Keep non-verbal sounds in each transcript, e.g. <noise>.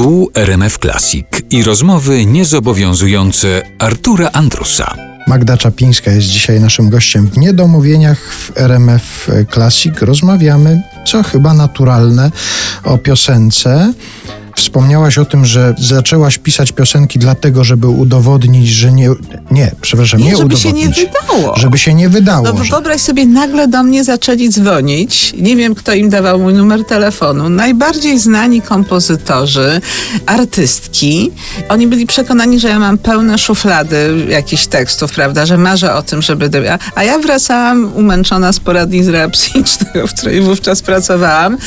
Tu RMF Classic i rozmowy niezobowiązujące Artura Andrusa. Magda Czapińska jest dzisiaj naszym gościem w Niedomówieniach w RMF Classic. Rozmawiamy, co chyba naturalne, o piosence. Wspomniałaś o tym, że zaczęłaś pisać piosenki dlatego, żeby udowodnić, że nie. Nie, przepraszam, nie, Nie, żeby udowodnić. się nie wydało. Żeby się nie wydało. No że... wyobraź sobie, nagle do mnie zaczęli dzwonić. Nie wiem, kto im dawał mój numer telefonu. Najbardziej znani kompozytorzy, artystki. Oni byli przekonani, że ja mam pełne szuflady jakichś tekstów, prawda, że marzę o tym, żeby... A- ja wracałam umęczona z poradni Izraela <laughs> Psychicznego, w której wówczas pracowałam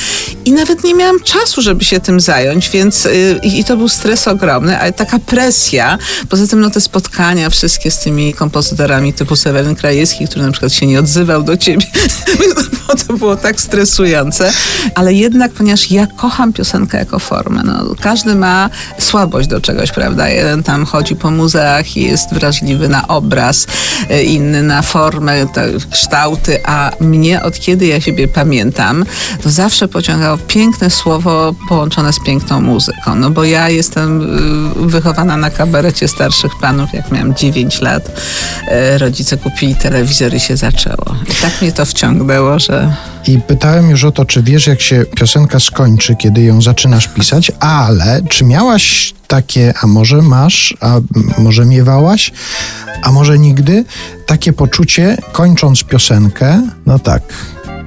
i nawet nie miałam czasu, żeby się tym zająć, więc y, i i to był stres ogromny, ale taka presja. Poza tym no te spotkania wszystkie z tymi kompozytorami typu Seweryn Krajewski, który na przykład się nie odzywał do ciebie. <laughs> to, było, tak stresujące. Ale jednak, ponieważ ja kocham piosenkę jako formę, no, każdy ma słabość do czegoś, prawda? Jeden tam chodzi po muzeach i jest wrażliwy na obraz, y, inny na formę, kształty, a mnie od kiedy ja siebie pamiętam, to zawsze pociągało piękne słowo połączone z piękną muzyką. No bo ja jestem y, wychowana na kabarecie starszych panów, jak miałam 9 lat. Y, Rodzice kupili telewizor i się zaczęło. I tak mnie to wciągnęło, że I pytałem już o to, czy wiesz, jak się piosenka skończy, kiedy ją zaczynasz pisać, ale czy miałaś takie, a może masz, a może miewałaś, a może nigdy, takie poczucie, kończąc piosenkę, no tak.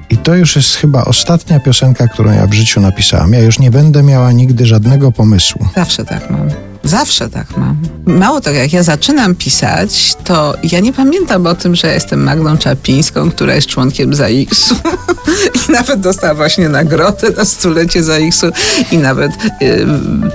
I to już jest chyba ostatnia piosenka, którą ja w życiu napisałam. Ja już nie będę miała nigdy żadnego pomysłu. Zawsze tak mam. Zawsze tak mam. Mało tego, jak ja zaczynam pisać, to ja nie pamiętam o tym, że jestem Magdą Czapińską, która jest członkiem ZAX-u i <laughs> <laughs> nawet dostała właśnie nagrodę na stulecie ZAX-u i nawet y,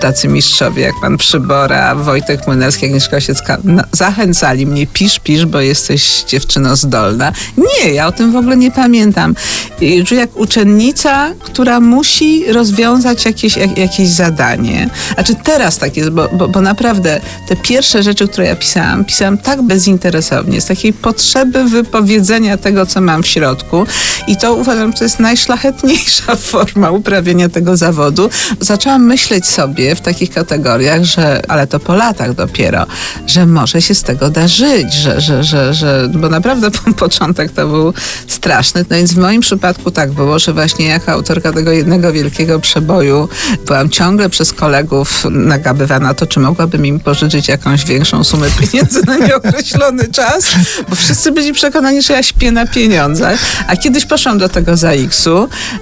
tacy mistrzowie jak pan Przybora, Wojtek Młynarski, Agnieszka Osiecka na, zachęcali mnie, pisz, pisz, bo jesteś dziewczyno zdolna. Nie, ja o tym w ogóle nie pamiętam. Y, Czuję jak uczennica, która musi rozwiązać jakieś, jak, jakieś zadanie. Znaczy teraz tak jest, bo, bo, bo naprawdę te pierwsze rzeczy, które ja pisałam, pisałam tak bezinteresownie, z takiej potrzeby wypowiedzenia tego, co mam w środku i to uważam, że to jest najszlachetniejsza <laughs> forma uprawiania tego zawodu. Zaczęłam myśleć sobie w takich kategoriach, że, ale to po latach dopiero, że może się z tego da żyć, że, że, że, że bo naprawdę <laughs> po początek to był straszny. No więc w moim przypadku tak było, że właśnie jako autorka tego jednego wielkiego przeboju byłam ciągle przez kolegów nagabywana to, czy mogłabym im pożyczyć jakąś większą sumę pieniędzy na nieokreślony czas, bo wszyscy byli przekonani, że ja śpię na pieniądzach. A kiedyś poszłam do tego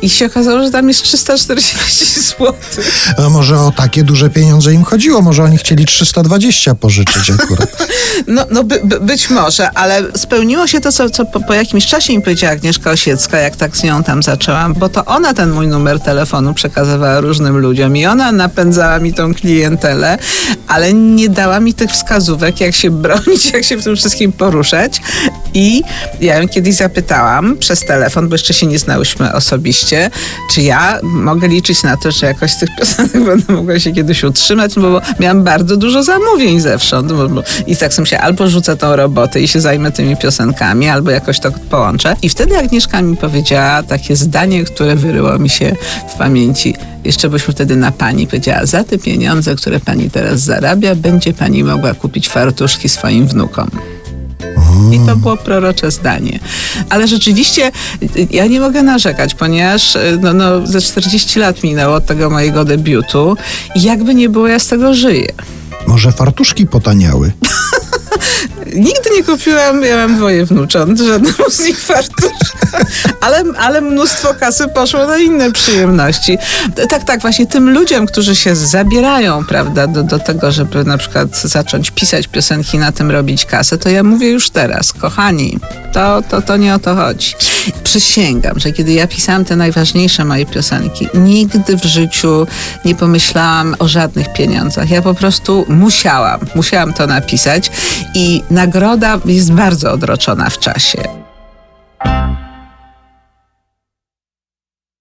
I się okazało, że tam jest 340 <laughs> zł. A może o takie duże pieniądze im chodziło? Może oni chcieli 320 pożyczyć akurat. <laughs> No, no by, by, być może, ale spełniło się to, co, co po, po jakimś czasie mi powiedziała Agnieszka Osiecka, jak tak z nią tam zaczęłam, bo to ona ten mój numer telefonu przekazywała różnym ludziom i ona napędzała mi tą klientelę, ale nie dała mi tych wskazówek, jak się bronić, <laughs> jak się w tym wszystkim poruszać. I ja ją kiedyś zapytałam przez telefon, bo jeszcze się nie znałyśmy osobiście, czy ja mogę liczyć na to, że jakoś z tych piosenek <laughs> będę mogła się kiedyś utrzymać, no bo miałam bardzo dużo zamówień zewsząd. Bo, bo, I tak sobie myślałam, albo rzucę tą robotę i się zajmę tymi piosenkami, albo jakoś to połączę. I wtedy Agnieszka mi powiedziała takie zdanie, które wyryło mi się w pamięci. Jeszcze byśmy wtedy na pani powiedziała, za te pieniądze, które pani teraz zarabia, będzie pani mogła kupić fartuszki swoim wnukom. I to było prorocze zdanie. Ale rzeczywiście ja nie mogę narzekać, ponieważ y, no, no, ze 40 lat minęło od tego mojego debiutu i jakby nie było, ja z tego żyję. Może fartuszki potaniały? <laughs> Nigdy nie kupiłam, miałam dwoje wnucząt, żadnemu <laughs> z nich fartuszka, ale, ale mnóstwo kasy poszło na inne przyjemności. Tak, tak, właśnie tym ludziom, którzy się zabierają, prawda, do, do tego, żeby na przykład zacząć pisać piosenki, na tym robić kasę, to ja mówię już teraz, kochani, to, to, to nie o to chodzi. Przysięgam, że kiedy ja pisałam te najważniejsze moje piosenki, nigdy w życiu nie pomyślałam o żadnych pieniądzach. Ja po prostu musiałam, musiałam to napisać i nagroda jest bardzo odroczona w czasie.